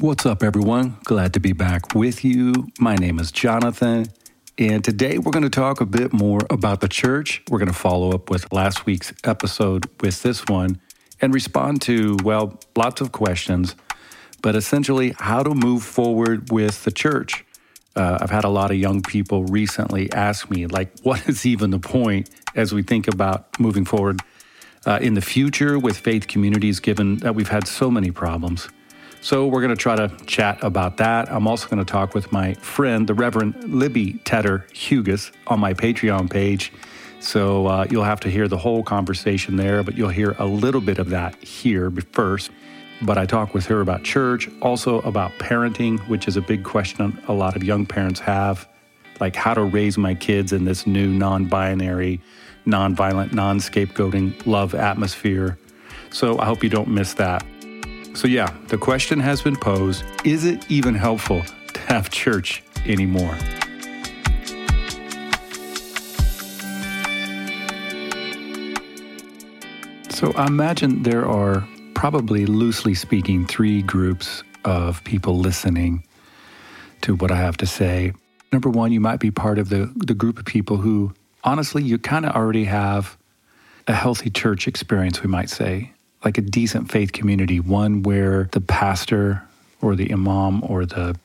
What's up, everyone? Glad to be back with you. My name is Jonathan, and today we're going to talk a bit more about the church. We're going to follow up with last week's episode with this one and respond to, well, lots of questions, but essentially how to move forward with the church. Uh, I've had a lot of young people recently ask me, like, what is even the point as we think about moving forward uh, in the future with faith communities, given that we've had so many problems? So, we're going to try to chat about that. I'm also going to talk with my friend, the Reverend Libby Teder Hugus, on my Patreon page. So, uh, you'll have to hear the whole conversation there, but you'll hear a little bit of that here first. But I talk with her about church, also about parenting, which is a big question a lot of young parents have like how to raise my kids in this new non binary, non violent, non scapegoating love atmosphere. So, I hope you don't miss that. So, yeah, the question has been posed Is it even helpful to have church anymore? So, I imagine there are probably, loosely speaking, three groups of people listening to what I have to say. Number one, you might be part of the, the group of people who, honestly, you kind of already have a healthy church experience, we might say like a decent faith community, one where the pastor or the imam or the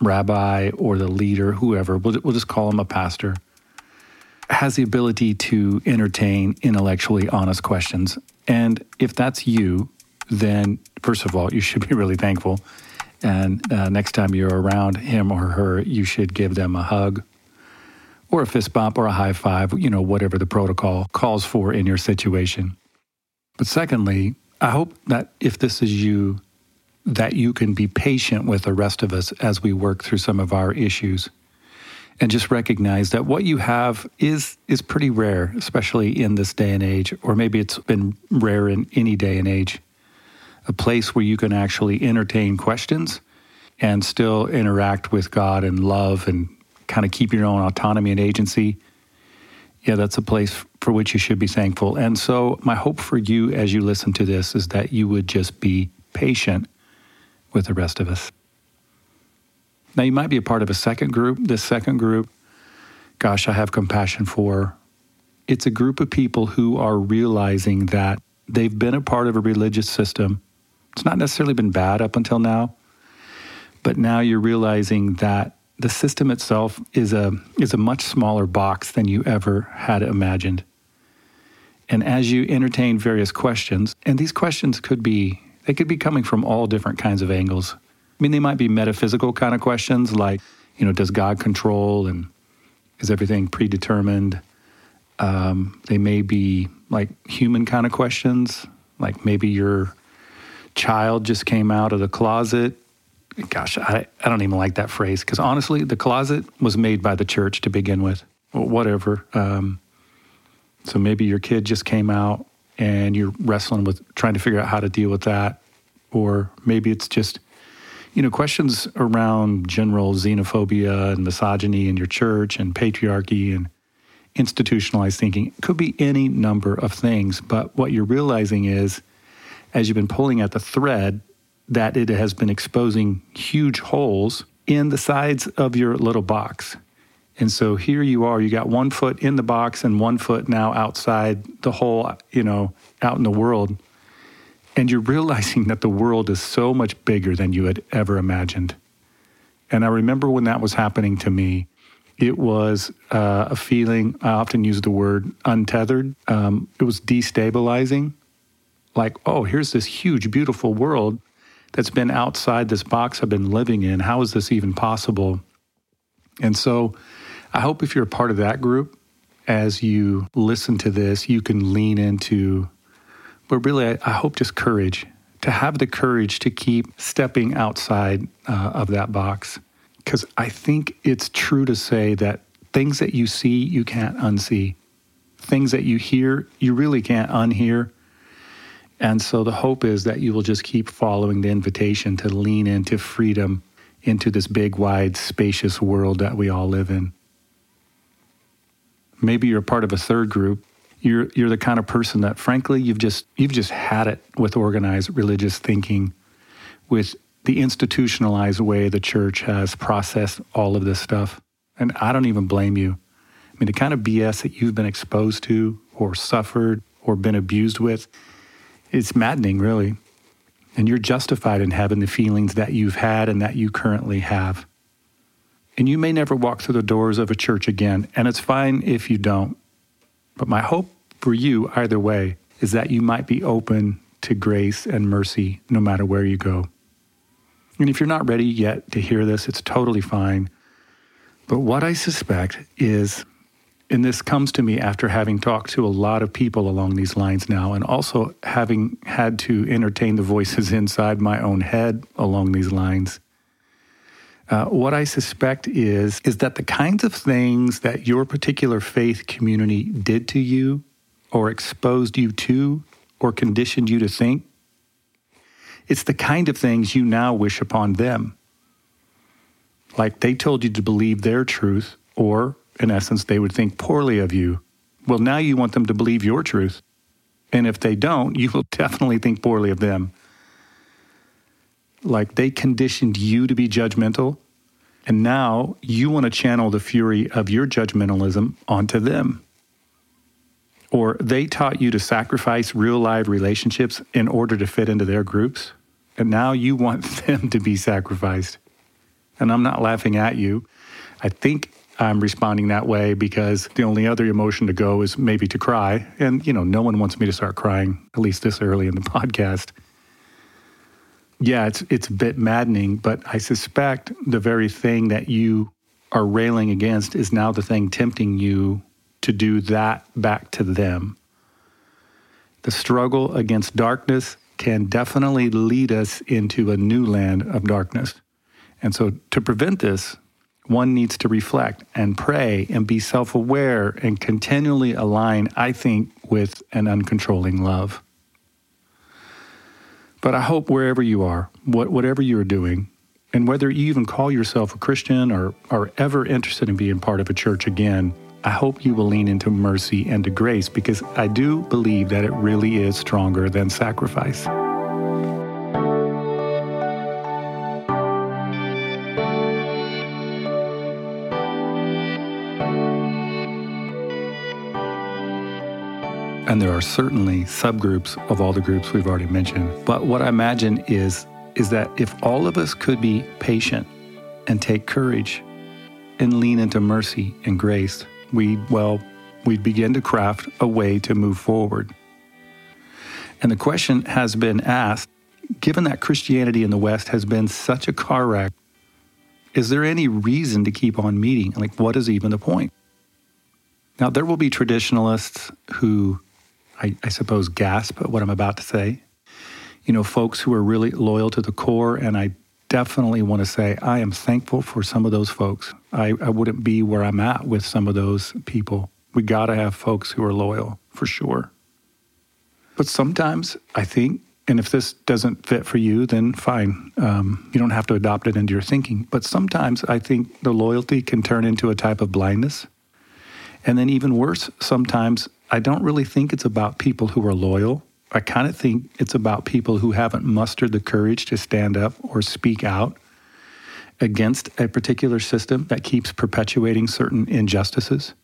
rabbi or the leader, whoever, we'll, we'll just call him a pastor, has the ability to entertain intellectually honest questions. And if that's you, then first of all, you should be really thankful. And uh, next time you're around him or her, you should give them a hug or a fist bump or a high five, you know, whatever the protocol calls for in your situation. But secondly, I hope that if this is you, that you can be patient with the rest of us as we work through some of our issues. And just recognize that what you have is is pretty rare, especially in this day and age, or maybe it's been rare in any day and age. A place where you can actually entertain questions and still interact with God and love and kind of keep your own autonomy and agency yeah, that's a place for which you should be thankful. And so, my hope for you as you listen to this is that you would just be patient with the rest of us. Now, you might be a part of a second group. This second group, gosh, I have compassion for. It's a group of people who are realizing that they've been a part of a religious system. It's not necessarily been bad up until now, but now you're realizing that the system itself is a is a much smaller box than you ever had imagined. And as you entertain various questions, and these questions could be they could be coming from all different kinds of angles. I mean, they might be metaphysical kind of questions like, you know, does God control and is everything predetermined? Um, they may be like human kind of questions, like maybe your child just came out of the closet gosh, I, I don't even like that phrase because honestly, the closet was made by the church to begin with, whatever. Um, so maybe your kid just came out and you're wrestling with trying to figure out how to deal with that. Or maybe it's just, you know, questions around general xenophobia and misogyny in your church and patriarchy and institutionalized thinking. It could be any number of things. But what you're realizing is, as you've been pulling at the thread, that it has been exposing huge holes in the sides of your little box. And so here you are, you got one foot in the box and one foot now outside the hole, you know, out in the world. And you're realizing that the world is so much bigger than you had ever imagined. And I remember when that was happening to me, it was uh, a feeling, I often use the word untethered. Um, it was destabilizing. Like, oh, here's this huge, beautiful world that's been outside this box I've been living in. How is this even possible? And so I hope if you're a part of that group, as you listen to this, you can lean into, but really, I, I hope just courage to have the courage to keep stepping outside uh, of that box. Because I think it's true to say that things that you see, you can't unsee. Things that you hear, you really can't unhear. And so the hope is that you will just keep following the invitation to lean into freedom, into this big, wide, spacious world that we all live in. Maybe you're part of a third group. You're, you're the kind of person that, frankly, you've just, you've just had it with organized religious thinking, with the institutionalized way the church has processed all of this stuff. And I don't even blame you. I mean, the kind of BS that you've been exposed to or suffered or been abused with, it's maddening, really. And you're justified in having the feelings that you've had and that you currently have. And you may never walk through the doors of a church again, and it's fine if you don't. But my hope for you, either way, is that you might be open to grace and mercy no matter where you go. And if you're not ready yet to hear this, it's totally fine. But what I suspect is, and this comes to me after having talked to a lot of people along these lines now, and also having had to entertain the voices inside my own head along these lines. Uh, what I suspect is is that the kinds of things that your particular faith community did to you, or exposed you to, or conditioned you to think, it's the kind of things you now wish upon them. Like they told you to believe their truth, or in essence, they would think poorly of you. Well, now you want them to believe your truth. And if they don't, you will definitely think poorly of them. Like they conditioned you to be judgmental, and now you want to channel the fury of your judgmentalism onto them. Or they taught you to sacrifice real live relationships in order to fit into their groups, and now you want them to be sacrificed. And I'm not laughing at you. I think I'm responding that way because the only other emotion to go is maybe to cry. And, you know, no one wants me to start crying, at least this early in the podcast. Yeah, it's, it's a bit maddening, but I suspect the very thing that you are railing against is now the thing tempting you to do that back to them. The struggle against darkness can definitely lead us into a new land of darkness. And so, to prevent this, one needs to reflect and pray and be self aware and continually align, I think, with an uncontrolling love. But I hope wherever you are, whatever you're doing, and whether you even call yourself a Christian or are ever interested in being part of a church again, I hope you will lean into mercy and to grace because I do believe that it really is stronger than sacrifice. And there are certainly subgroups of all the groups we've already mentioned. But what I imagine is, is that if all of us could be patient and take courage and lean into mercy and grace, we, well, we'd begin to craft a way to move forward. And the question has been asked given that Christianity in the West has been such a car wreck, is there any reason to keep on meeting? Like, what is even the point? Now, there will be traditionalists who I, I suppose, gasp at what I'm about to say. You know, folks who are really loyal to the core, and I definitely want to say I am thankful for some of those folks. I, I wouldn't be where I'm at with some of those people. We got to have folks who are loyal for sure. But sometimes I think, and if this doesn't fit for you, then fine. Um, you don't have to adopt it into your thinking. But sometimes I think the loyalty can turn into a type of blindness. And then, even worse, sometimes I don't really think it's about people who are loyal. I kind of think it's about people who haven't mustered the courage to stand up or speak out against a particular system that keeps perpetuating certain injustices.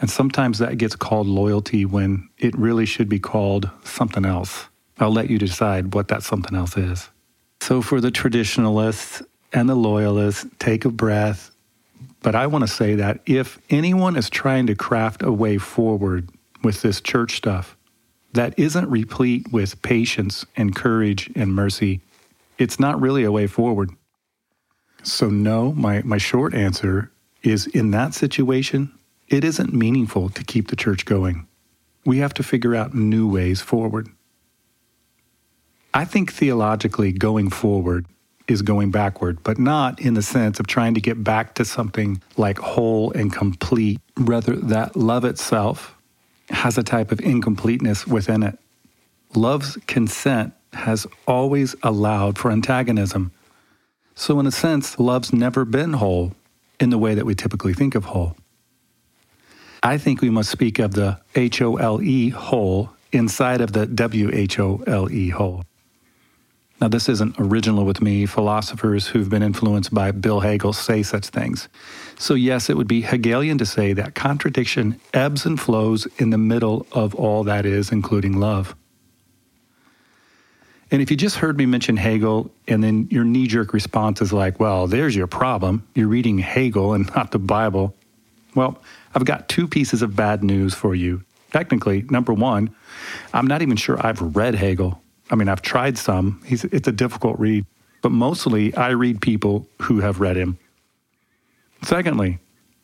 And sometimes that gets called loyalty when it really should be called something else. I'll let you decide what that something else is. So, for the traditionalists and the loyalists, take a breath, but I want to say that if anyone is trying to craft a way forward with this church stuff that isn't replete with patience and courage and mercy, it's not really a way forward. So, no, my, my short answer is in that situation, it isn't meaningful to keep the church going. We have to figure out new ways forward. I think theologically, going forward is going backward, but not in the sense of trying to get back to something like whole and complete. Rather, that love itself has a type of incompleteness within it. Love's consent has always allowed for antagonism. So, in a sense, love's never been whole in the way that we typically think of whole. I think we must speak of the H O L E whole inside of the W H O L E whole. Now, this isn't original with me. Philosophers who've been influenced by Bill Hegel say such things. So, yes, it would be Hegelian to say that contradiction ebbs and flows in the middle of all that is, including love. And if you just heard me mention Hegel and then your knee jerk response is like, well, there's your problem. You're reading Hegel and not the Bible. Well, I've got two pieces of bad news for you. Technically, number one, I'm not even sure I've read Hegel. I mean, I've tried some. He's, it's a difficult read, but mostly I read people who have read him. Secondly,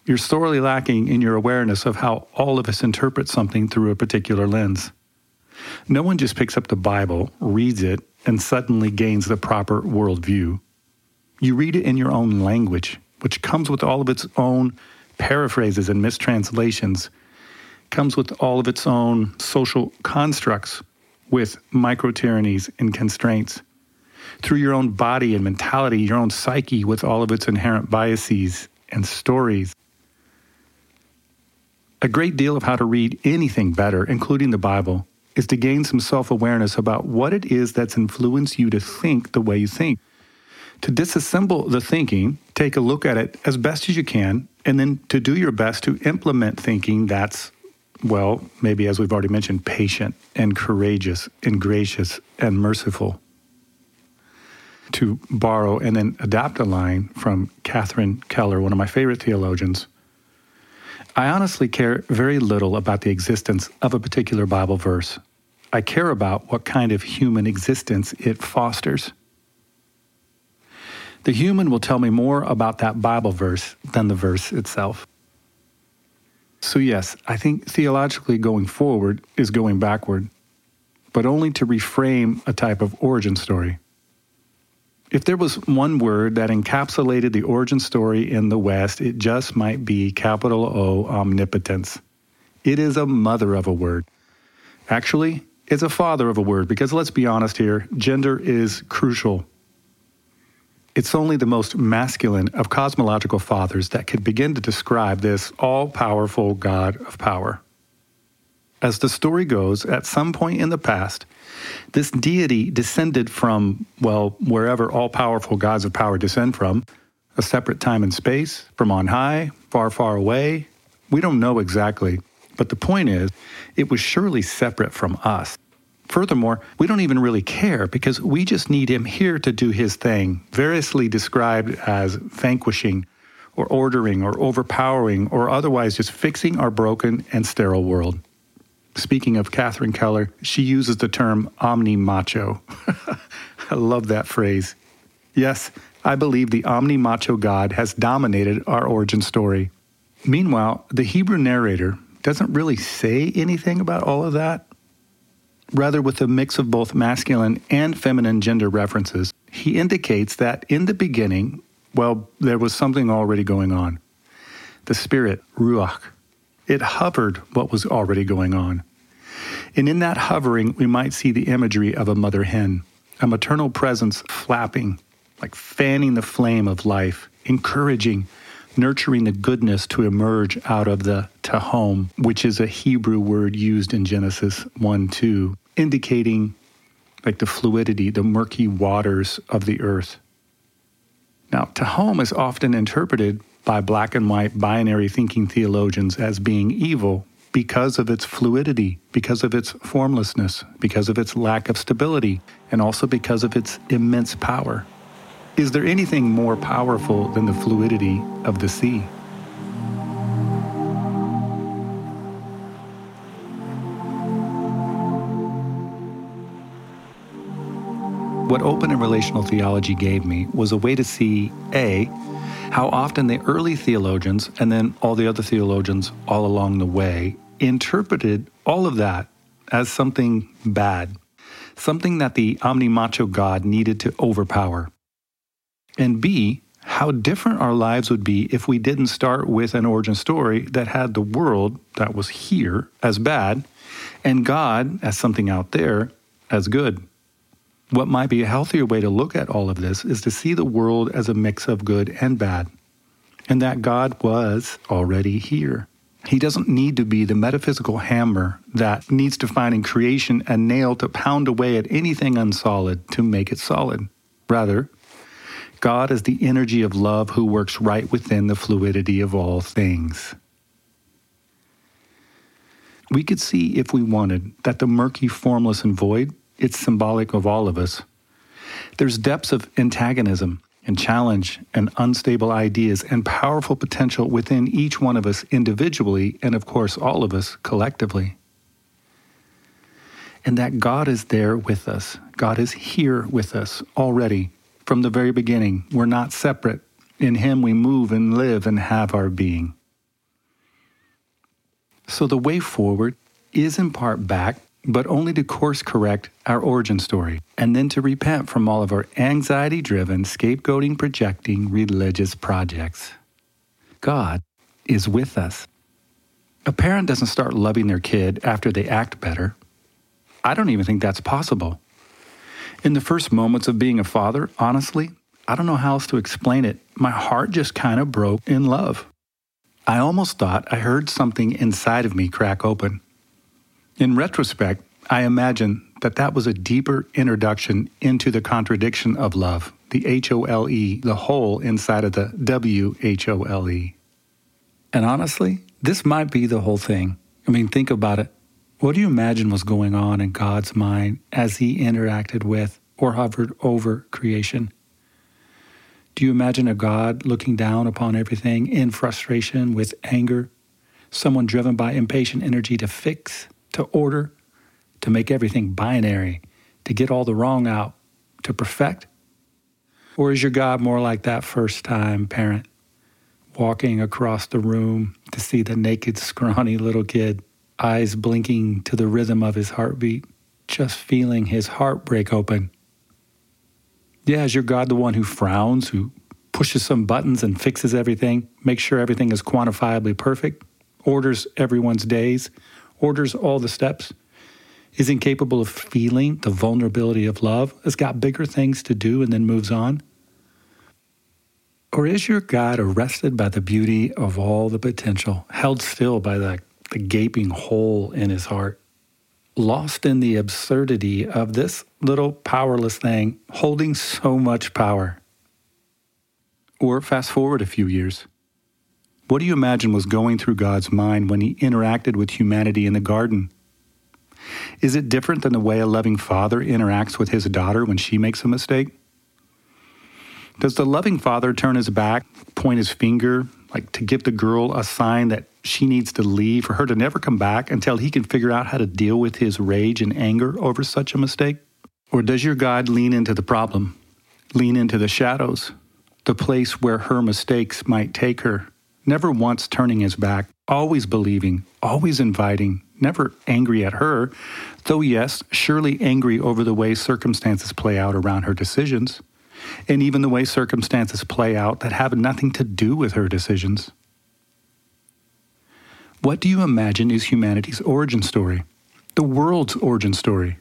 you're sorely lacking in your awareness of how all of us interpret something through a particular lens. No one just picks up the Bible, reads it, and suddenly gains the proper worldview. You read it in your own language, which comes with all of its own paraphrases and mistranslations, comes with all of its own social constructs with micro tyrannies and constraints. Through your own body and mentality, your own psyche with all of its inherent biases and stories. A great deal of how to read anything better, including the Bible, is to gain some self awareness about what it is that's influenced you to think the way you think. To disassemble the thinking, take a look at it as best as you can, and then to do your best to implement thinking that's, well, maybe as we've already mentioned, patient and courageous and gracious and merciful. To borrow and then adapt a line from Catherine Keller, one of my favorite theologians. I honestly care very little about the existence of a particular Bible verse. I care about what kind of human existence it fosters. The human will tell me more about that Bible verse than the verse itself. So, yes, I think theologically going forward is going backward, but only to reframe a type of origin story. If there was one word that encapsulated the origin story in the West, it just might be capital O omnipotence. It is a mother of a word. Actually, it's a father of a word because let's be honest here, gender is crucial. It's only the most masculine of cosmological fathers that could begin to describe this all powerful God of power. As the story goes, at some point in the past, this deity descended from, well, wherever all powerful gods of power descend from, a separate time and space, from on high, far, far away. We don't know exactly, but the point is, it was surely separate from us. Furthermore, we don't even really care because we just need him here to do his thing, variously described as vanquishing or ordering or overpowering or otherwise just fixing our broken and sterile world. Speaking of Catherine Keller, she uses the term omni macho. I love that phrase. Yes, I believe the omni macho God has dominated our origin story. Meanwhile, the Hebrew narrator doesn't really say anything about all of that. Rather, with a mix of both masculine and feminine gender references, he indicates that in the beginning, well, there was something already going on. The spirit, Ruach, it hovered what was already going on. And in that hovering, we might see the imagery of a mother hen, a maternal presence flapping, like fanning the flame of life, encouraging, nurturing the goodness to emerge out of the tehom, which is a Hebrew word used in Genesis 1 2, indicating like the fluidity, the murky waters of the earth. Now, tehom is often interpreted by black and white binary thinking theologians as being evil because of its fluidity, because of its formlessness, because of its lack of stability, and also because of its immense power. Is there anything more powerful than the fluidity of the sea? What open and relational theology gave me was a way to see A, how often the early theologians and then all the other theologians all along the way interpreted all of that as something bad, something that the omni macho God needed to overpower. And B, how different our lives would be if we didn't start with an origin story that had the world that was here as bad and God as something out there as good. What might be a healthier way to look at all of this is to see the world as a mix of good and bad, and that God was already here. He doesn't need to be the metaphysical hammer that needs to find in creation a nail to pound away at anything unsolid to make it solid. Rather, God is the energy of love who works right within the fluidity of all things. We could see, if we wanted, that the murky, formless, and void, it's symbolic of all of us. There's depths of antagonism and challenge and unstable ideas and powerful potential within each one of us individually and, of course, all of us collectively. And that God is there with us. God is here with us already from the very beginning. We're not separate. In Him we move and live and have our being. So the way forward is in part back but only to course correct our origin story, and then to repent from all of our anxiety driven, scapegoating, projecting religious projects. God is with us. A parent doesn't start loving their kid after they act better. I don't even think that's possible. In the first moments of being a father, honestly, I don't know how else to explain it. My heart just kind of broke in love. I almost thought I heard something inside of me crack open. In retrospect, I imagine that that was a deeper introduction into the contradiction of love, the H O L E, the hole inside of the W H O L E. And honestly, this might be the whole thing. I mean, think about it. What do you imagine was going on in God's mind as he interacted with or hovered over creation? Do you imagine a God looking down upon everything in frustration with anger? Someone driven by impatient energy to fix, to order, to make everything binary, to get all the wrong out, to perfect? Or is your God more like that first time parent walking across the room to see the naked, scrawny little kid, eyes blinking to the rhythm of his heartbeat, just feeling his heart break open? Yeah, is your God the one who frowns, who pushes some buttons and fixes everything, makes sure everything is quantifiably perfect, orders everyone's days, orders all the steps, is incapable of feeling the vulnerability of love, has got bigger things to do and then moves on? Or is your God arrested by the beauty of all the potential, held still by the, the gaping hole in his heart, lost in the absurdity of this little powerless thing holding so much power? Or fast forward a few years. What do you imagine was going through God's mind when he interacted with humanity in the garden? Is it different than the way a loving father interacts with his daughter when she makes a mistake? Does the loving father turn his back, point his finger, like to give the girl a sign that she needs to leave, for her to never come back until he can figure out how to deal with his rage and anger over such a mistake? Or does your God lean into the problem, lean into the shadows, the place where her mistakes might take her, never once turning his back, always believing, always inviting, never angry at her, though, yes, surely angry over the way circumstances play out around her decisions, and even the way circumstances play out that have nothing to do with her decisions. What do you imagine is humanity's origin story? The world's origin story?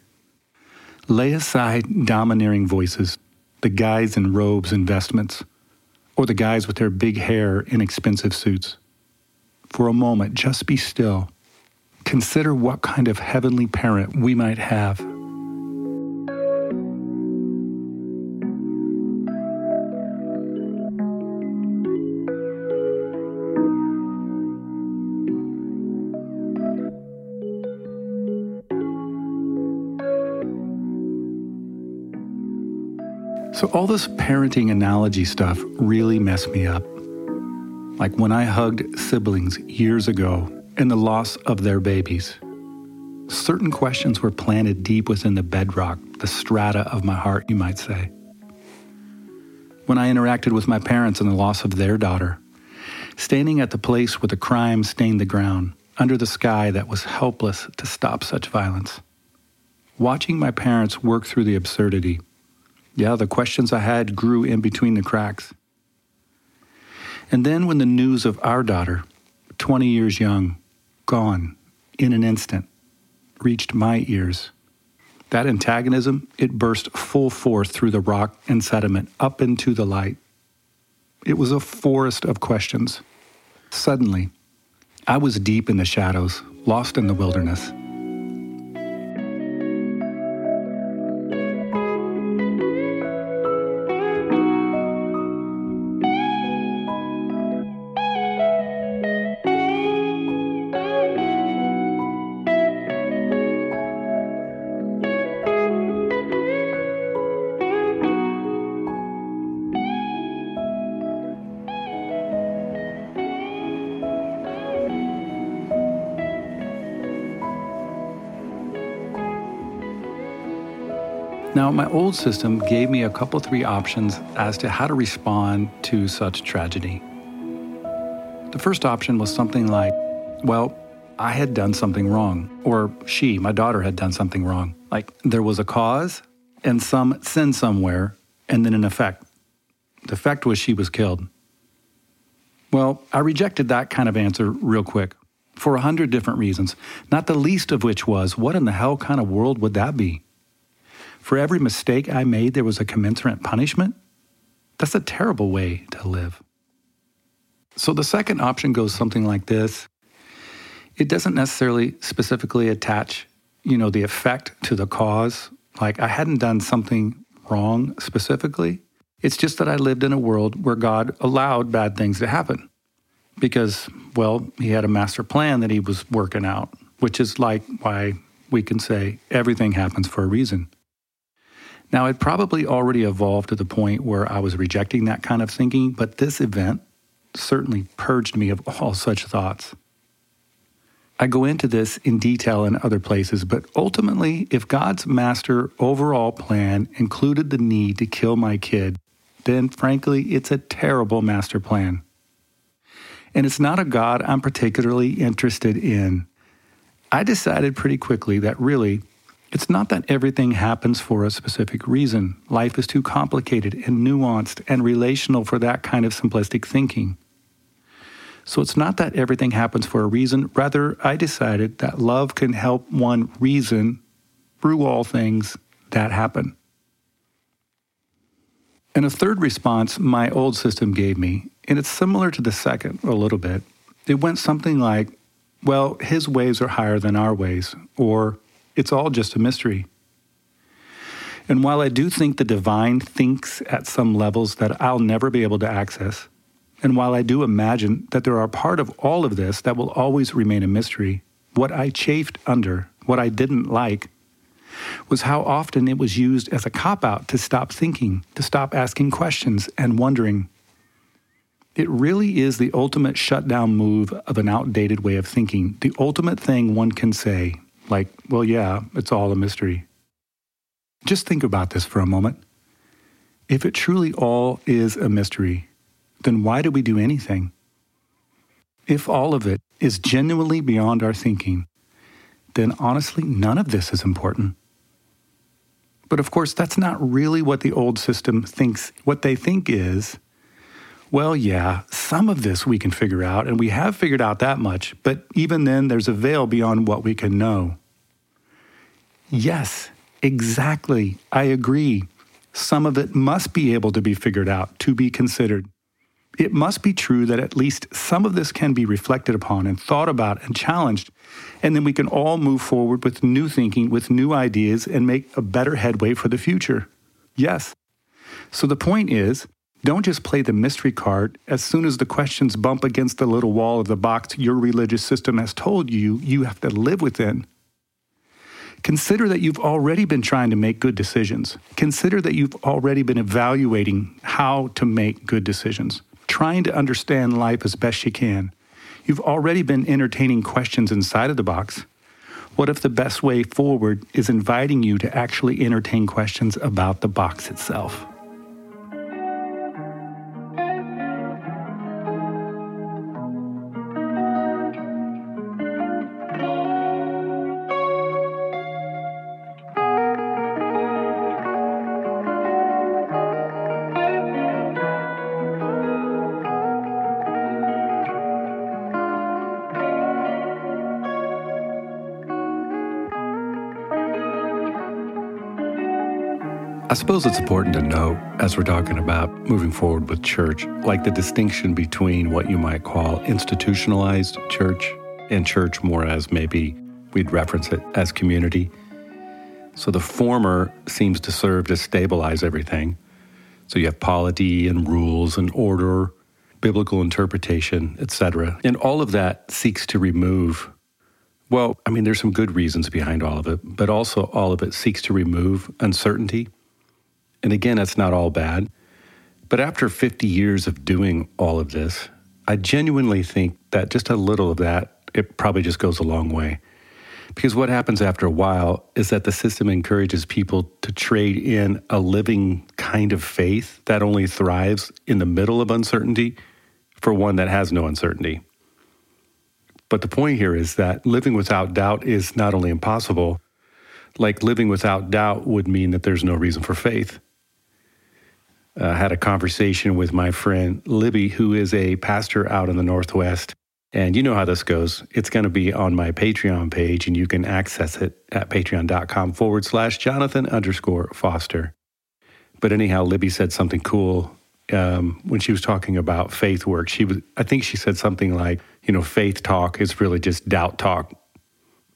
Lay aside domineering voices, the guys in robes and vestments or the guys with their big hair in expensive suits. For a moment, just be still. Consider what kind of heavenly parent we might have. So, all this parenting analogy stuff really messed me up. Like when I hugged siblings years ago and the loss of their babies. Certain questions were planted deep within the bedrock, the strata of my heart, you might say. When I interacted with my parents and the loss of their daughter, standing at the place where the crime stained the ground, under the sky that was helpless to stop such violence. Watching my parents work through the absurdity yeah, the questions I had grew in between the cracks. And then when the news of our daughter, 20 years young, gone in an instant, reached my ears, that antagonism, it burst full force through the rock and sediment up into the light. It was a forest of questions. Suddenly, I was deep in the shadows, lost in the wilderness. Old system gave me a couple, three options as to how to respond to such tragedy. The first option was something like, well, I had done something wrong, or she, my daughter, had done something wrong. Like there was a cause and some sin somewhere, and then an effect. The effect was she was killed. Well, I rejected that kind of answer real quick for a hundred different reasons, not the least of which was what in the hell kind of world would that be? For every mistake I made, there was a commensurate punishment? That's a terrible way to live. So the second option goes something like this. It doesn't necessarily specifically attach, you know, the effect to the cause. Like I hadn't done something wrong specifically. It's just that I lived in a world where God allowed bad things to happen because, well, he had a master plan that he was working out, which is like why we can say everything happens for a reason. Now, it probably already evolved to the point where I was rejecting that kind of thinking, but this event certainly purged me of all such thoughts. I go into this in detail in other places, but ultimately, if God's master overall plan included the need to kill my kid, then frankly, it's a terrible master plan. And it's not a God I'm particularly interested in. I decided pretty quickly that really it's not that everything happens for a specific reason. Life is too complicated and nuanced and relational for that kind of simplistic thinking. So it's not that everything happens for a reason. Rather, I decided that love can help one reason through all things that happen. And a third response my old system gave me, and it's similar to the second a little bit. It went something like, well, his ways are higher than our ways, or it's all just a mystery. And while I do think the divine thinks at some levels that I'll never be able to access, and while I do imagine that there are part of all of this that will always remain a mystery, what I chafed under, what I didn't like, was how often it was used as a cop out to stop thinking, to stop asking questions and wondering. It really is the ultimate shutdown move of an outdated way of thinking, the ultimate thing one can say, like, well, yeah, it's all a mystery. Just think about this for a moment. If it truly all is a mystery, then why do we do anything? If all of it is genuinely beyond our thinking, then honestly, none of this is important. But of course, that's not really what the old system thinks. What they think is, well, yeah, some of this we can figure out, and we have figured out that much, but even then, there's a veil beyond what we can know. Yes, exactly. I agree. Some of it must be able to be figured out, to be considered. It must be true that at least some of this can be reflected upon and thought about and challenged, and then we can all move forward with new thinking, with new ideas, and make a better headway for the future. Yes. So the point is, don't just play the mystery card as soon as the questions bump against the little wall of the box your religious system has told you you have to live within. Consider that you've already been trying to make good decisions. Consider that you've already been evaluating how to make good decisions, trying to understand life as best you can. You've already been entertaining questions inside of the box. What if the best way forward is inviting you to actually entertain questions about the box itself? I suppose it's important to note as we're talking about moving forward with church, like the distinction between what you might call institutionalized church and church more as maybe we'd reference it as community. So the former seems to serve to stabilize everything. So you have polity and rules and order, biblical interpretation, etc. And all of that seeks to remove well, I mean there's some good reasons behind all of it, but also all of it seeks to remove uncertainty and again, that's not all bad. But after 50 years of doing all of this, I genuinely think that just a little of that, it probably just goes a long way. Because what happens after a while is that the system encourages people to trade in a living kind of faith that only thrives in the middle of uncertainty for one that has no uncertainty. But the point here is that living without doubt is not only impossible, like living without doubt would mean that there's no reason for faith uh, had a conversation with my friend Libby, who is a pastor out in the Northwest. And you know how this goes. It's going to be on my Patreon page, and you can access it at patreon.com forward slash Jonathan underscore Foster. But anyhow, Libby said something cool um, when she was talking about faith work. She was, I think she said something like, you know, faith talk is really just doubt talk.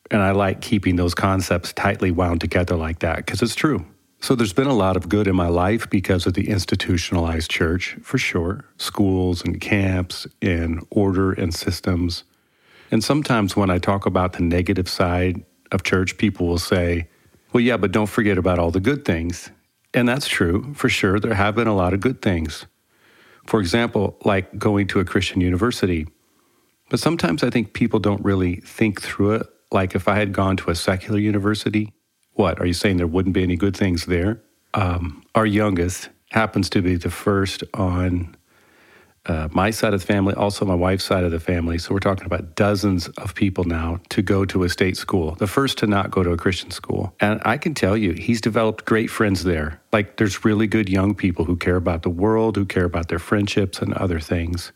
And I like keeping those concepts tightly wound together like that because it's true. So there's been a lot of good in my life because of the institutionalized church, for sure. Schools and camps and order and systems. And sometimes when I talk about the negative side of church, people will say, well, yeah, but don't forget about all the good things. And that's true, for sure. There have been a lot of good things. For example, like going to a Christian university. But sometimes I think people don't really think through it. Like if I had gone to a secular university, what? Are you saying there wouldn't be any good things there? Um, our youngest happens to be the first on uh, my side of the family, also my wife's side of the family. So we're talking about dozens of people now to go to a state school, the first to not go to a Christian school. And I can tell you, he's developed great friends there. Like there's really good young people who care about the world, who care about their friendships and other things.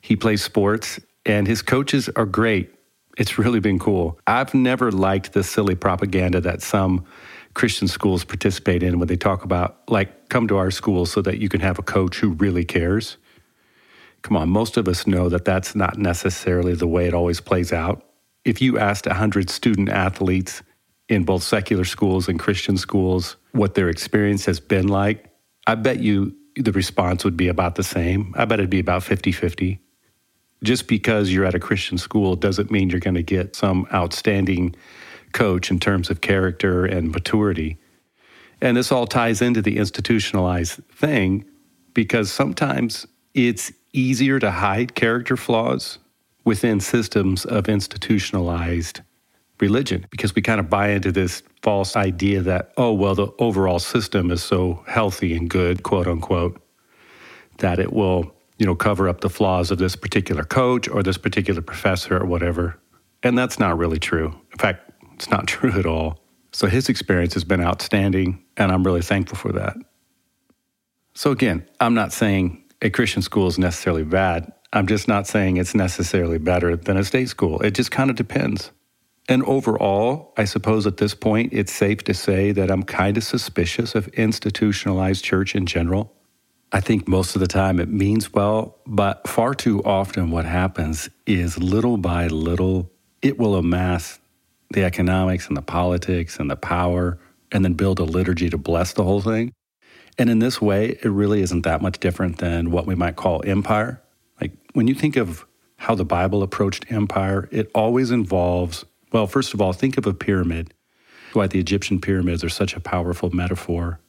He plays sports, and his coaches are great. It's really been cool. I've never liked the silly propaganda that some Christian schools participate in when they talk about, like, come to our school so that you can have a coach who really cares. Come on, most of us know that that's not necessarily the way it always plays out. If you asked 100 student athletes in both secular schools and Christian schools what their experience has been like, I bet you the response would be about the same. I bet it'd be about 50 50 just because you're at a Christian school doesn't mean you're going to get some outstanding coach in terms of character and maturity. And this all ties into the institutionalized thing because sometimes it's easier to hide character flaws within systems of institutionalized religion because we kind of buy into this false idea that, oh, well, the overall system is so healthy and good, quote unquote, that it will you know, cover up the flaws of this particular coach or this particular professor or whatever. And that's not really true. In fact, it's not true at all. So his experience has been outstanding, and I'm really thankful for that. So again, I'm not saying a Christian school is necessarily bad. I'm just not saying it's necessarily better than a state school. It just kind of depends. And overall, I suppose at this point, it's safe to say that I'm kind of suspicious of institutionalized church in general. I think most of the time it means well, but far too often what happens is little by little, it will amass the economics and the politics and the power and then build a liturgy to bless the whole thing. And in this way, it really isn't that much different than what we might call empire. Like when you think of how the Bible approached empire, it always involves, well, first of all, think of a pyramid. Why the Egyptian pyramids are such a powerful metaphor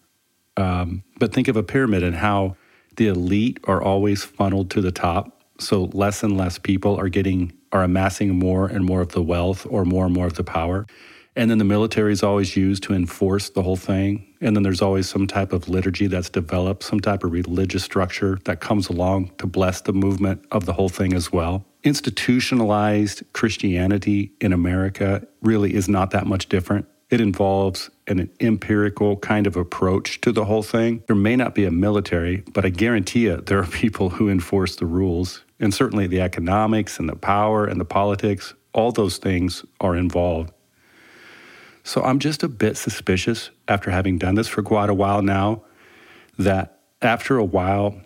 um, but think of a pyramid and how the elite are always funneled to the top. So less and less people are getting are amassing more and more of the wealth or more and more of the power. And then the military is always used to enforce the whole thing. And then there's always some type of liturgy that's developed, some type of religious structure that comes along to bless the movement of the whole thing as well. Institutionalized Christianity in America really is not that much different it involves an empirical kind of approach to the whole thing. There may not be a military, but I guarantee you there are people who enforce the rules. And certainly the economics and the power and the politics, all those things are involved. So I'm just a bit suspicious after having done this for quite a while now that after a while,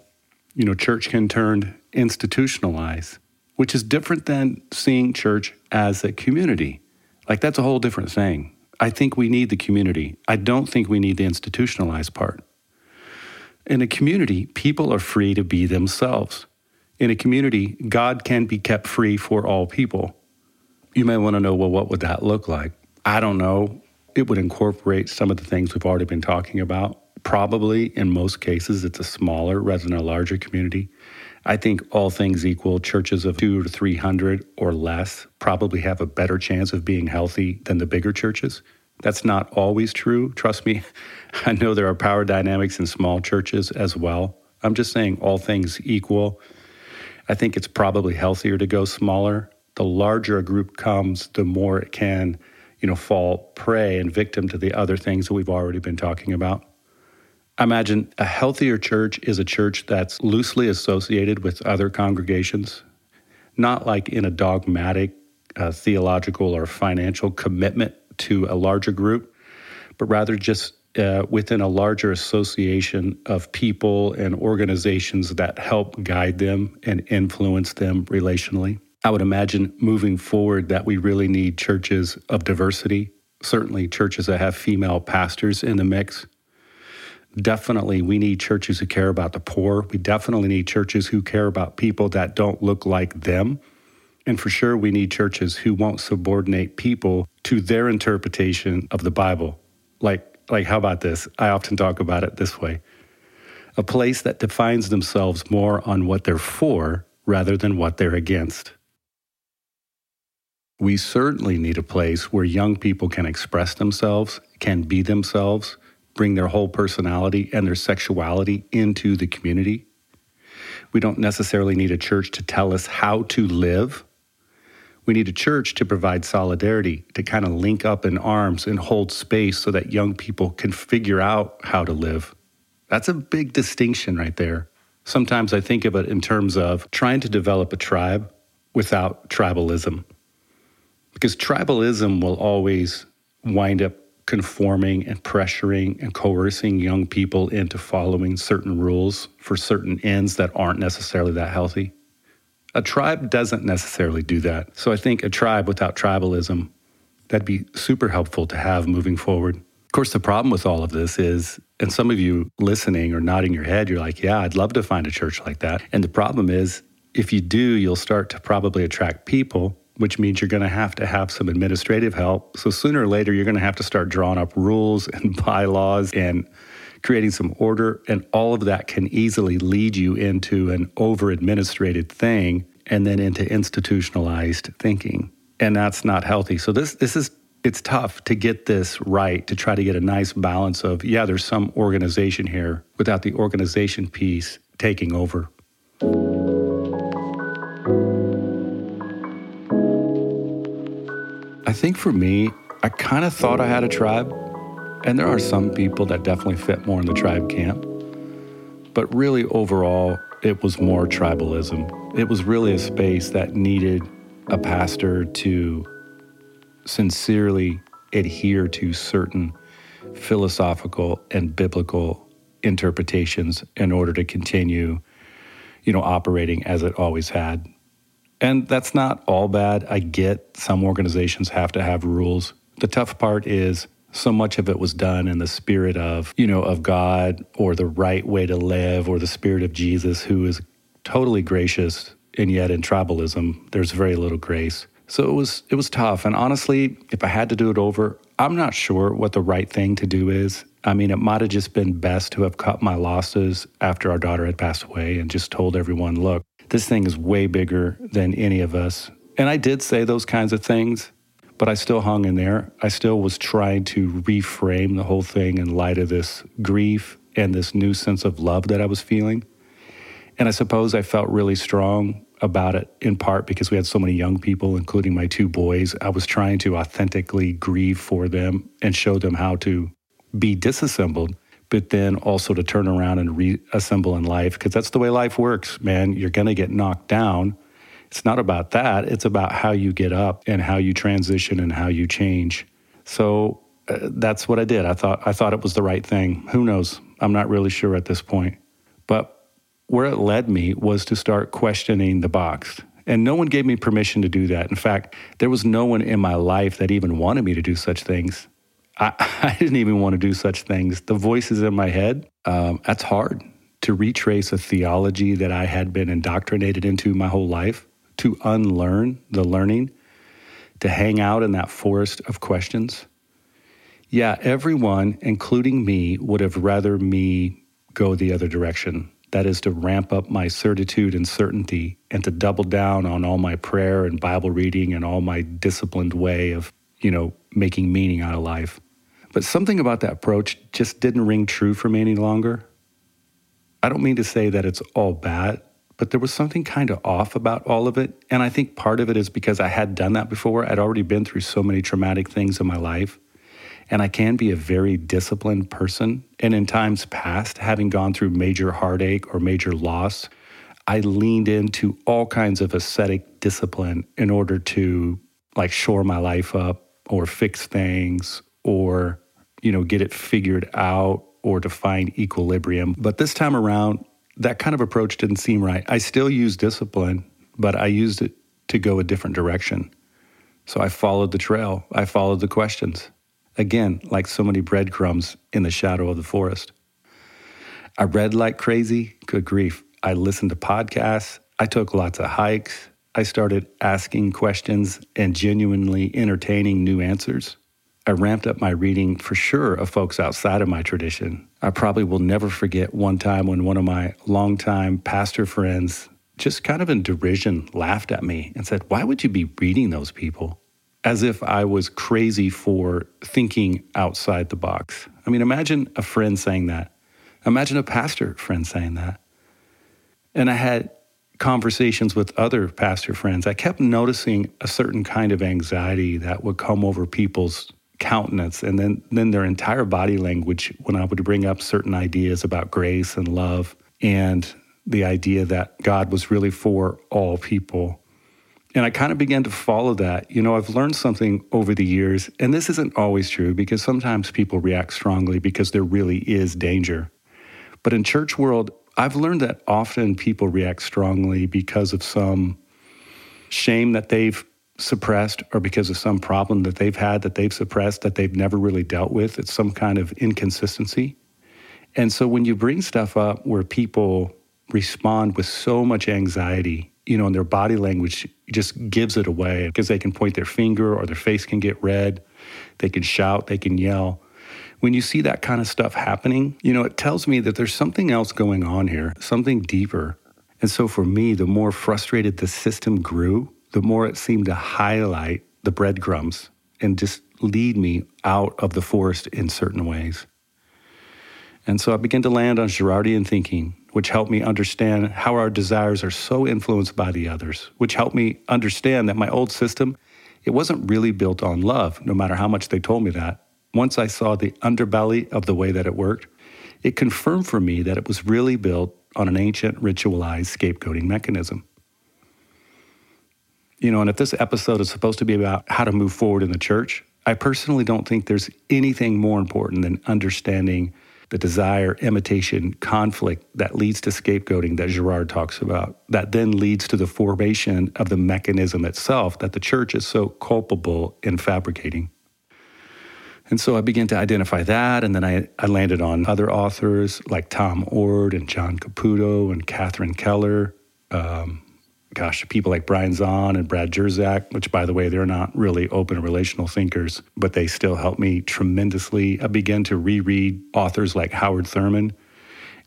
you know, church can turn institutionalized, which is different than seeing church as a community. Like that's a whole different thing. I think we need the community. I don't think we need the institutionalized part. In a community, people are free to be themselves. In a community, God can be kept free for all people. You may want to know, well, what would that look like? I don't know. It would incorporate some of the things we've already been talking about. Probably in most cases, it's a smaller rather than a larger community. I think all things equal, churches of two to 300 or less probably have a better chance of being healthy than the bigger churches. That's not always true. Trust me, I know there are power dynamics in small churches as well. I'm just saying, all things equal, I think it's probably healthier to go smaller. The larger a group comes, the more it can, you know, fall prey and victim to the other things that we've already been talking about. I imagine a healthier church is a church that's loosely associated with other congregations, not like in a dogmatic, uh, theological, or financial commitment to a larger group, but rather just uh, within a larger association of people and organizations that help guide them and influence them relationally. I would imagine moving forward that we really need churches of diversity, certainly churches that have female pastors in the mix definitely we need churches who care about the poor. We definitely need churches who care about people that don't look like them. And for sure, we need churches who won't subordinate people to their interpretation of the Bible. Like, like how about this? I often talk about it this way a place that defines themselves more on what they're for rather than what they're against. We certainly need a place where young people can express themselves, can be themselves, bring their whole personality and their sexuality into the community. We don't necessarily need a church to tell us how to live. We need a church to provide solidarity, to kind of link up in arms and hold space so that young people can figure out how to live. That's a big distinction right there. Sometimes I think of it in terms of trying to develop a tribe without tribalism. Because tribalism will always wind up conforming and pressuring and coercing young people into following certain rules for certain ends that aren't necessarily that healthy. A tribe doesn't necessarily do that. So I think a tribe without tribalism, that'd be super helpful to have moving forward. Of course, the problem with all of this is, and some of you listening or nodding your head, you're like, yeah, I'd love to find a church like that. And the problem is, if you do, you'll start to probably attract people which means you're going to have to have some administrative help. So sooner or later, you're going to have to start drawing up rules and bylaws and creating some order. And all of that can easily lead you into an over administrated thing and then into institutionalized thinking. And that's not healthy. So this this is it's tough to get this right to try to get a nice balance of yeah, there's some organization here without the organization piece taking over. I think for me, I kind of thought I had a tribe, and there are some people that definitely fit more in the tribe camp. But really, overall, it was more tribalism. It was really a space that needed a pastor to sincerely adhere to certain philosophical and biblical interpretations in order to continue, you know, operating as it always had. And that's not all bad. I get some organizations have to have rules. The tough part is so much of it was done in the spirit of, you know, of God or the right way to live or the spirit of Jesus, who is totally gracious. And yet in tribalism, there's very little grace. So it was it was tough. And honestly, if I had to do it over, I'm not sure what the right thing to do is. I mean, it might have just been best to have cut my losses after our daughter had passed away and just told everyone, look, this thing is way bigger than any of us. And I did say those kinds of things, but I still hung in there. I still was trying to reframe the whole thing in light of this grief and this new sense of love that I was feeling. And I suppose I felt really strong about it in part because we had so many young people, including my two boys. I was trying to authentically grieve for them and show them how to be disassembled but then also to turn around and reassemble in life because that's the way life works, man. You're going to get knocked down. It's not about that, it's about how you get up and how you transition and how you change. So uh, that's what I did. I thought I thought it was the right thing. Who knows? I'm not really sure at this point. But where it led me was to start questioning the box. And no one gave me permission to do that. In fact, there was no one in my life that even wanted me to do such things. I, I didn't even want to do such things. The voices in my head, um, that's hard to retrace a theology that I had been indoctrinated into my whole life, to unlearn the learning, to hang out in that forest of questions. Yeah, everyone, including me, would have rather me go the other direction. That is to ramp up my certitude and certainty and to double down on all my prayer and Bible reading and all my disciplined way of, you know, making meaning out of life. But something about that approach just didn't ring true for me any longer. I don't mean to say that it's all bad, but there was something kind of off about all of it. And I think part of it is because I had done that before. I'd already been through so many traumatic things in my life. And I can be a very disciplined person. And in times past, having gone through major heartache or major loss, I leaned into all kinds of ascetic discipline in order to like shore my life up or fix things or, you know, get it figured out or to find equilibrium. But this time around, that kind of approach didn't seem right. I still use discipline, but I used it to go a different direction. So I followed the trail, I followed the questions. Again, like so many breadcrumbs in the shadow of the forest. I read like crazy. Good grief. I listened to podcasts. I took lots of hikes. I started asking questions and genuinely entertaining new answers. I ramped up my reading for sure of folks outside of my tradition. I probably will never forget one time when one of my longtime pastor friends, just kind of in derision, laughed at me and said, Why would you be reading those people? As if I was crazy for thinking outside the box. I mean, imagine a friend saying that. Imagine a pastor friend saying that. And I had conversations with other pastor friends. I kept noticing a certain kind of anxiety that would come over people's countenance and then then their entire body language when I would bring up certain ideas about grace and love and the idea that God was really for all people. And I kind of began to follow that. You know, I've learned something over the years, and this isn't always true because sometimes people react strongly because there really is danger. But in church world, I've learned that often people react strongly because of some shame that they've suppressed or because of some problem that they've had that they've suppressed that they've never really dealt with. It's some kind of inconsistency. And so when you bring stuff up where people respond with so much anxiety, you know, and their body language just gives it away because they can point their finger or their face can get red, they can shout, they can yell. When you see that kind of stuff happening, you know, it tells me that there's something else going on here, something deeper. And so for me, the more frustrated the system grew, the more it seemed to highlight the breadcrumbs and just lead me out of the forest in certain ways. And so I began to land on Girardian thinking, which helped me understand how our desires are so influenced by the others, which helped me understand that my old system, it wasn't really built on love, no matter how much they told me that. Once I saw the underbelly of the way that it worked, it confirmed for me that it was really built on an ancient ritualized scapegoating mechanism. You know, and if this episode is supposed to be about how to move forward in the church, I personally don't think there's anything more important than understanding the desire, imitation, conflict that leads to scapegoating that Girard talks about, that then leads to the formation of the mechanism itself that the church is so culpable in fabricating. And so I began to identify that, and then I, I landed on other authors like Tom Oord and John Caputo and Catherine Keller, um, gosh, people like Brian Zahnd and Brad Jersak, which, by the way, they're not really open relational thinkers, but they still helped me tremendously. I began to reread authors like Howard Thurman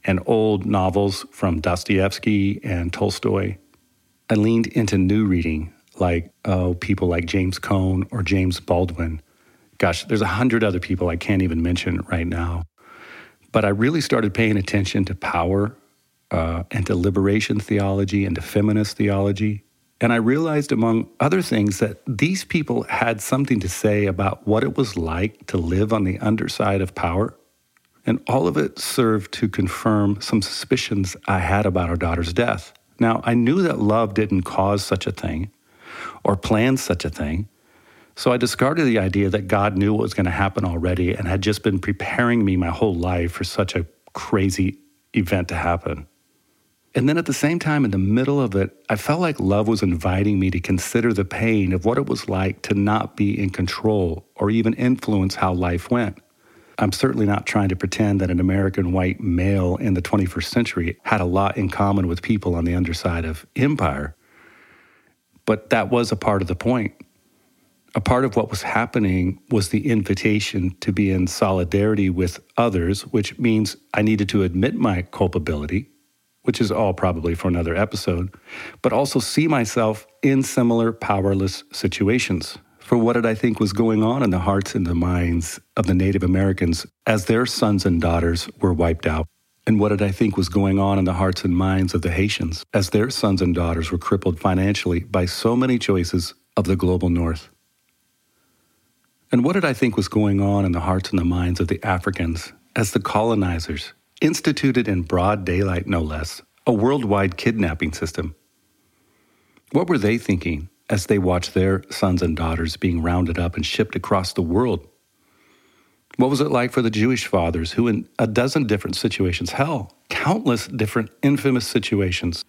and old novels from Dostoevsky and Tolstoy. I leaned into new reading, like oh, people like James Cone or James Baldwin. Gosh, there's a hundred other people I can't even mention right now. But I really started paying attention to power uh, and to liberation theology and to feminist theology. And I realized, among other things, that these people had something to say about what it was like to live on the underside of power. And all of it served to confirm some suspicions I had about our daughter's death. Now, I knew that love didn't cause such a thing or plan such a thing, So I discarded the idea that God knew what was going to happen already and had just been preparing me my whole life for such a crazy event to happen. And then at the same time, in the middle of it, I felt like love was inviting me to consider the pain of what it was like to not be in control or even influence how life went. I'm certainly not trying to pretend that an American white male in the 21st century had a lot in common with people on the underside of empire. But that was a part of the point. A part of what was happening was the invitation to be in solidarity with others, which means I needed to admit my culpability which is all probably for another episode, but also see myself in similar powerless situations. For what did I think was going on in the hearts and the minds of the Native Americans as their sons and daughters were wiped out? And what did I think was going on in the hearts and minds of the Haitians as their sons and daughters were crippled financially by so many choices of the global north? And what did I think was going on in the hearts and the minds of the Africans as the colonizers instituted in broad daylight, no less, a worldwide kidnapping system. What were they thinking as they watched their sons and daughters being rounded up and shipped across the world? What was it like for the Jewish fathers who, in a dozen different situations, hell, countless different infamous situations,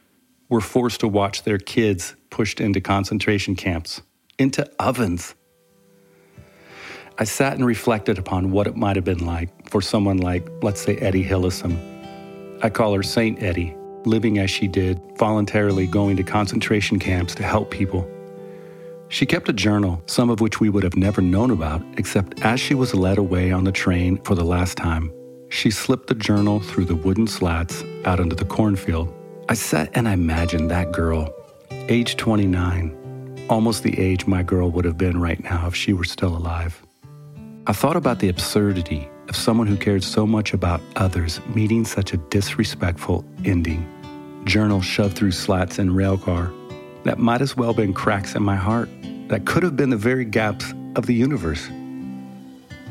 were forced to watch their kids pushed into concentration camps, into ovens, I sat and reflected upon what it might have been like for someone like, let's say, Etty Hillesum. I call her Saint Etty, living as she did, voluntarily going to concentration camps to help people. She kept a journal, some of which we would have never known about, except as she was led away on the train for the last time, she slipped the journal through the wooden slats out into the cornfield. I sat and I imagined that girl, age 29, almost the age my girl would have been right now if she were still alive. I thought about the absurdity of someone who cared so much about others meeting such a disrespectful ending. Journal shoved through slats in railcar that might as well been cracks in my heart that could have been the very gaps of the universe.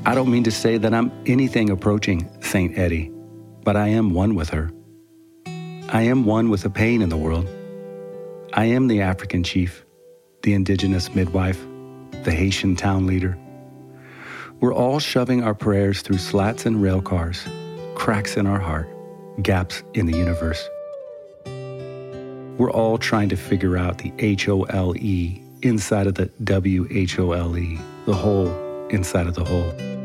I don't mean to say that I'm anything approaching Saint Etty, but I am one with her. I am one with the pain in the world. I am the African chief, the indigenous midwife, the Haitian town leader, we're all shoving our prayers through slats and rail cars, cracks in our heart, gaps in the universe. We're all trying to figure out the H O L E inside of the W H O L E, the hole inside of the hole.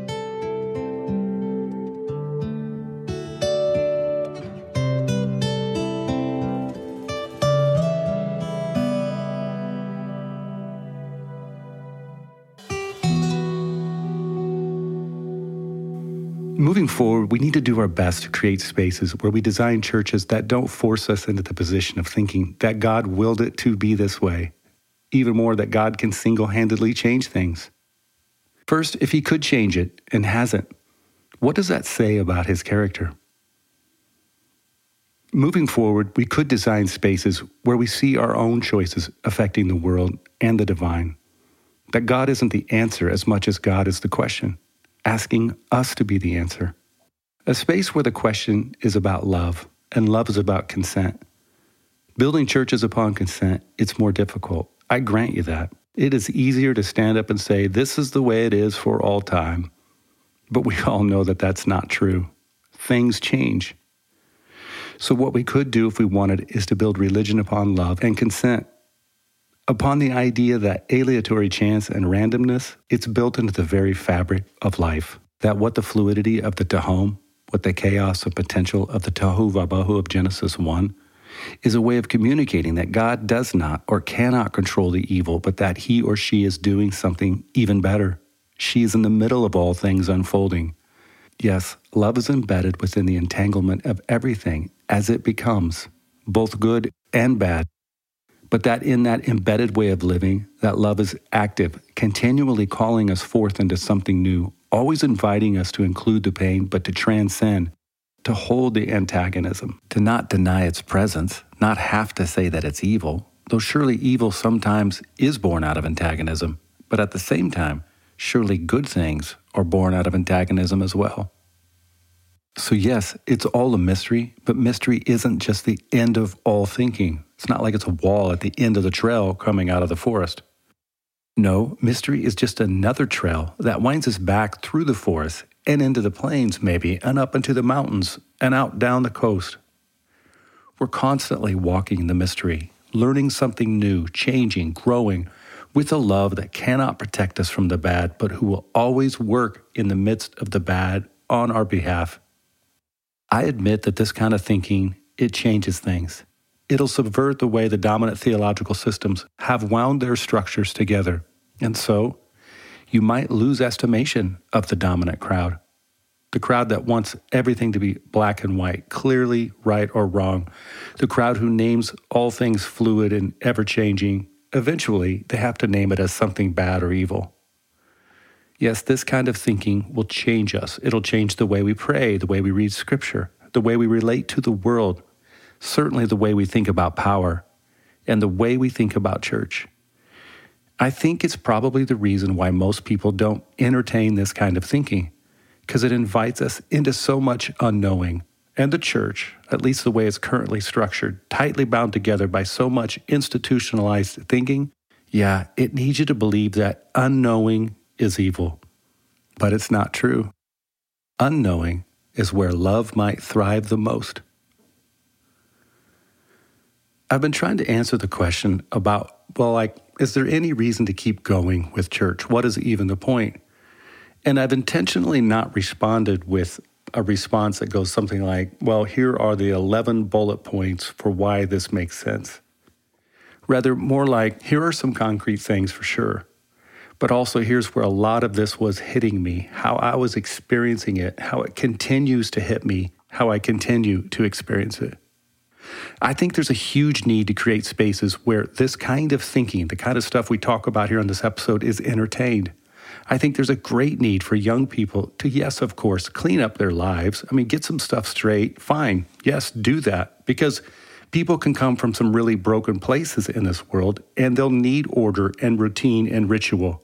Forward, we need to do our best to create spaces where we design churches that don't force us into the position of thinking that God willed it to be this way, even more that God can single handedly change things. First, if He could change it and hasn't, what does that say about His character? Moving forward, we could design spaces where we see our own choices affecting the world and the divine. That God isn't the answer as much as God is the question asking us to be the answer. A space where the question is about love and love is about consent. Building churches upon consent, it's more difficult. I grant you that. It is easier to stand up and say, this is the way it is for all time. But we all know that that's not true. Things change. So, what we could do if we wanted is to build religion upon love and consent Upon the idea that aleatory chance and randomness, it's built into the very fabric of life. That what the fluidity of the Tehom, what the chaos of potential of the Tohu Vabohu of Genesis 1, is a way of communicating that God does not or cannot control the evil, but that he or she is doing something even better. She is in the middle of all things unfolding. Yes, love is embedded within the entanglement of everything as it becomes, both good and bad, but that in that embedded way of living, that love is active, continually calling us forth into something new, always inviting us to include the pain, but to transcend, to hold the antagonism, to not deny its presence, not have to say that it's evil, though surely evil sometimes is born out of antagonism, but at the same time, surely good things are born out of antagonism as well. So, yes, it's all a mystery, but mystery isn't just the end of all thinking. It's not like it's a wall at the end of the trail coming out of the forest. No, mystery is just another trail that winds us back through the forest and into the plains, maybe, and up into the mountains and out down the coast. We're constantly walking the mystery, learning something new, changing, growing, with a love that cannot protect us from the bad, but who will always work in the midst of the bad on our behalf. I admit that this kind of thinking, it changes things. It'll subvert the way the dominant theological systems have wound their structures together. And so, you might lose estimation of the dominant crowd. The crowd that wants everything to be black and white, clearly right or wrong. The crowd who names all things fluid and ever changing. Eventually, they have to name it as something bad or evil. Yes, this kind of thinking will change us. It'll change the way we pray, the way we read scripture, the way we relate to the world, certainly the way we think about power and the way we think about church. I think it's probably the reason why most people don't entertain this kind of thinking, because it invites us into so much unknowing. And the church, at least the way it's currently structured, tightly bound together by so much institutionalized thinking, yeah, it needs you to believe that unknowing is evil. But it's not true. Unknowing is where love might thrive the most. I've been trying to answer the question about, well, like, is there any reason to keep going with church? What is even the point? And I've intentionally not responded with a response that goes something like, well, here are the 11 bullet points for why this makes sense. Rather, more like, here are some concrete things for sure. But also, here's where a lot of this was hitting me, how I was experiencing it, how it continues to hit me, how I continue to experience it. I think there's a huge need to create spaces where this kind of thinking, the kind of stuff we talk about here on this episode, is entertained. I think there's a great need for young people to, yes, of course, clean up their lives. I mean, get some stuff straight. Fine. Yes, do that. Because people can come from some really broken places in this world and they'll need order and routine and ritual.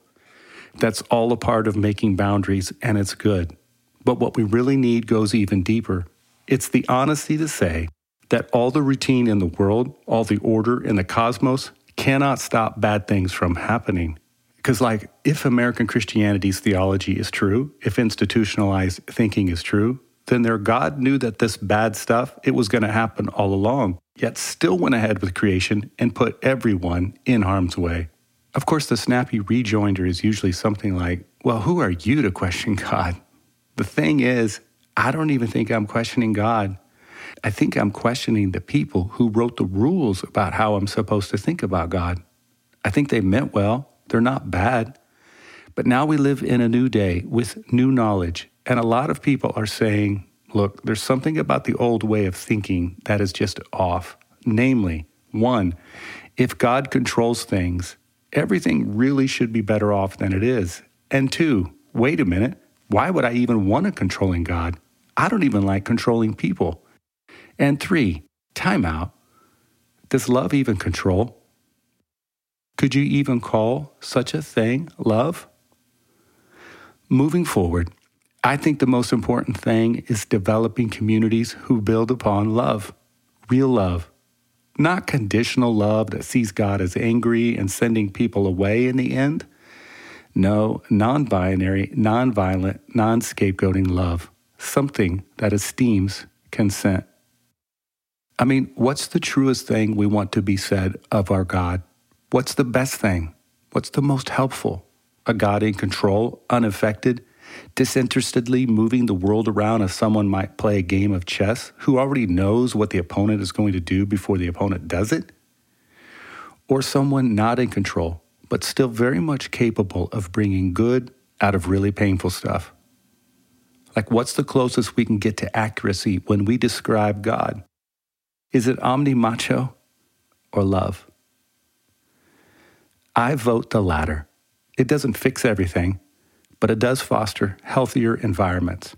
That's all a part of making boundaries and it's good. But what we really need goes even deeper. It's the honesty to say, that all the routine in the world, all the order in the cosmos cannot stop bad things from happening. Because, like, if American Christianity's theology is true, if institutionalized thinking is true, then their God knew that this bad stuff, it was going to happen all along, yet still went ahead with creation and put everyone in harm's way. Of course, the snappy rejoinder is usually something like, well, who are you to question God? The thing is, I don't even think I'm questioning God. I think I'm questioning the people who wrote the rules about how I'm supposed to think about God. I think they meant well, they're not bad. But now we live in a new day with new knowledge, and a lot of people are saying, look, there's something about the old way of thinking that is just off. Namely, one, if God controls things, everything really should be better off than it is. And two, wait a minute, why would I even want a controlling God? I don't even like controlling people. And three, timeout. Does love even control? Could you even call such a thing love? Moving forward, I think the most important thing is developing communities who build upon love, real love, not conditional love that sees God as angry and sending people away in the end. No, non binary, non violent, non scapegoating love, something that esteems consent. I mean, what's the truest thing we want to be said of our God? What's the best thing? What's the most helpful? A God in control, unaffected, disinterestedly moving the world around as someone might play a game of chess who already knows what the opponent is going to do before the opponent does it? Or someone not in control, but still very much capable of bringing good out of really painful stuff? Like, what's the closest we can get to accuracy when we describe God? Is it omni macho or love? I vote the latter. It doesn't fix everything, but it does foster healthier environments.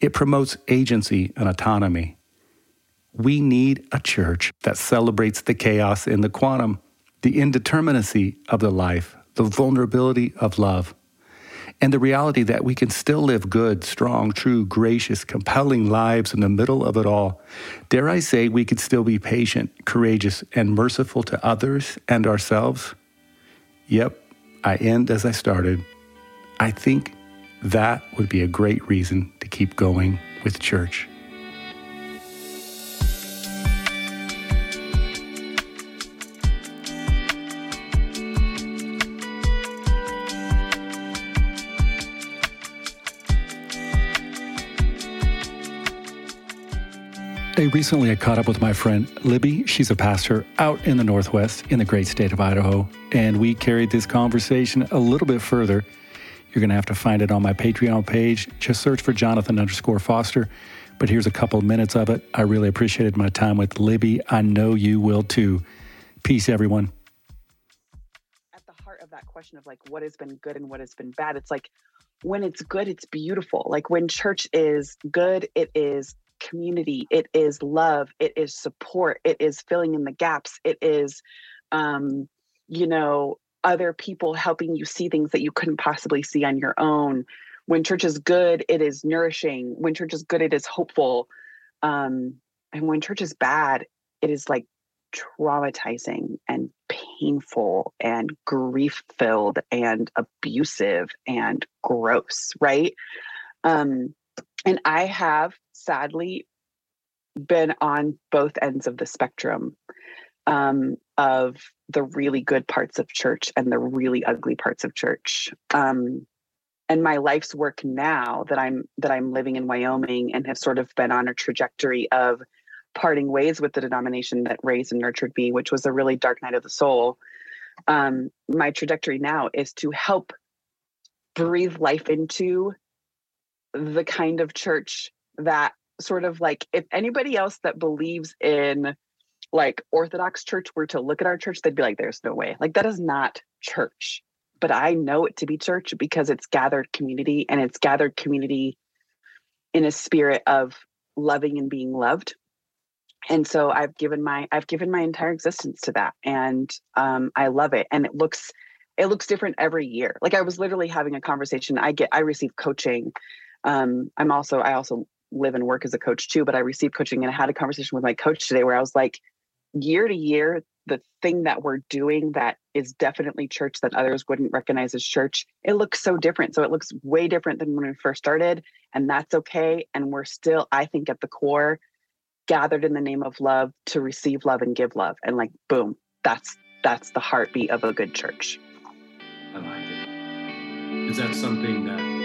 It promotes agency and autonomy. We need a church that celebrates the chaos in the quantum, the indeterminacy of the life, the vulnerability of love and the reality that we can still live good, strong, true, gracious, compelling lives in the middle of it all. Dare I say, we could still be patient, courageous, and merciful to others and ourselves? Yep, I end as I started. I think that would be a great reason to keep going with church. Hey, recently I caught up with my friend Libby. She's a pastor out in the Northwest in the great state of Idaho. And we carried this conversation a little bit further. You're going to have to find it on my Patreon page. Just search for Jonathan underscore Foster. But here's a couple of minutes of it. I really appreciated my time with Libby. I know you will too. Peace, everyone. At the heart of that question of like what has been good and what has been bad, it's like when it's good, it's beautiful. Like when church is good, it is community it is love it is support it is filling in the gaps it is um you know other people helping you see things that you couldn't possibly see on your own. When church is good it is nourishing. When church is good it is hopeful. Um and when church is bad it is like traumatizing and painful and grief filled and abusive and gross right? Um and I have sadly been on both ends of the spectrum um, of the really good parts of church and the really ugly parts of church. Um, and my life's work now that I'm that I'm living in Wyoming and have sort of been on a trajectory of parting ways with the denomination that raised and nurtured me, which was a really dark night of the soul. Um, my trajectory now is to help breathe life into the kind of church that sort of like if anybody else that believes in like orthodox church were to look at our church they'd be like there's no way. Like that is not church but i know it to be church because it's gathered community and it's gathered community in a spirit of loving and being loved. And so i've given my i've given my entire existence to that and um, i love it. And it looks it looks different every year. Like i was literally having a conversation. I get i receive coaching. Um, I'm also I also live and work as a coach too, but I received coaching and I had a conversation with my coach today where I was like, year to year, the thing that we're doing that is definitely church that others wouldn't recognize as church, it looks so different. So it looks way different than when we first started, and that's okay. And we're still, I think, at the core, gathered in the name of love to receive love and give love. And like, boom, that's that's the heartbeat of a good church. I like it. Is that something that